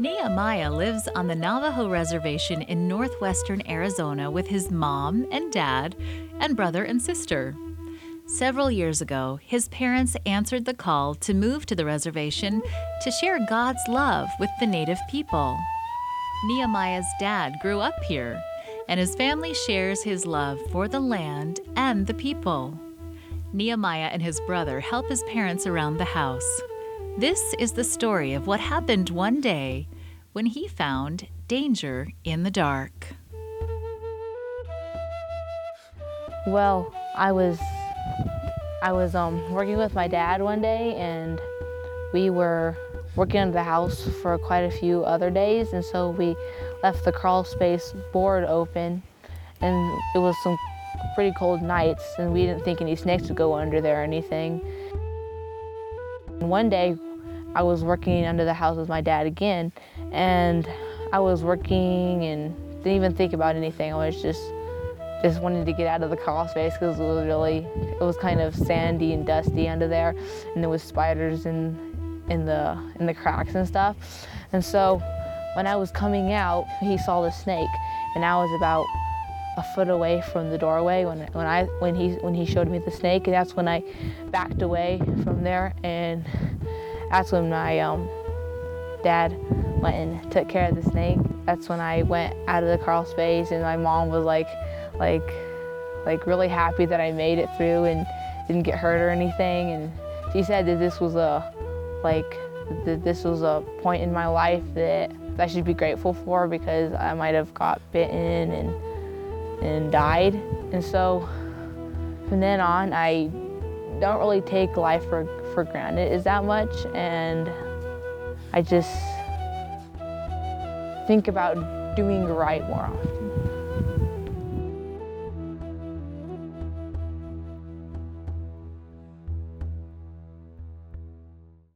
Nehemiah lives on the Navajo Reservation in northwestern Arizona with his mom and dad and brother and sister. Several years ago, his parents answered the call to move to the reservation to share God's love with the native people. Nehemiah's dad grew up here, and his family shares his love for the land and the people. Nehemiah and his brother help his parents around the house. This is the story of what happened one day when he found danger in the dark. Well, I was I was um, working with my dad one day, and we were working on the house for quite a few other days, and so we left the crawl space board open, and it was some pretty cold nights, and we didn't think any snakes would go under there or anything. And one day, I was working under the house with my dad again, and I was working and didn't even think about anything. I was just just wanted to get out of the crawl space because it was really it was kind of sandy and dusty under there, and there was spiders in in the in the cracks and stuff. And so when I was coming out, he saw the snake, and I was about a foot away from the doorway when when I when he when he showed me the snake, and that's when I backed away from there, and that's when my um, dad went and took care of the snake. That's when I went out of the crawl space, and my mom was like, like, like really happy that I made it through and didn't get hurt or anything. And she said that this was a, like, that this was a point in my life that I should be grateful for because I might have got bitten and and died. And so from then on, I don't really take life for, for granted is that much. And I just think about doing right more often.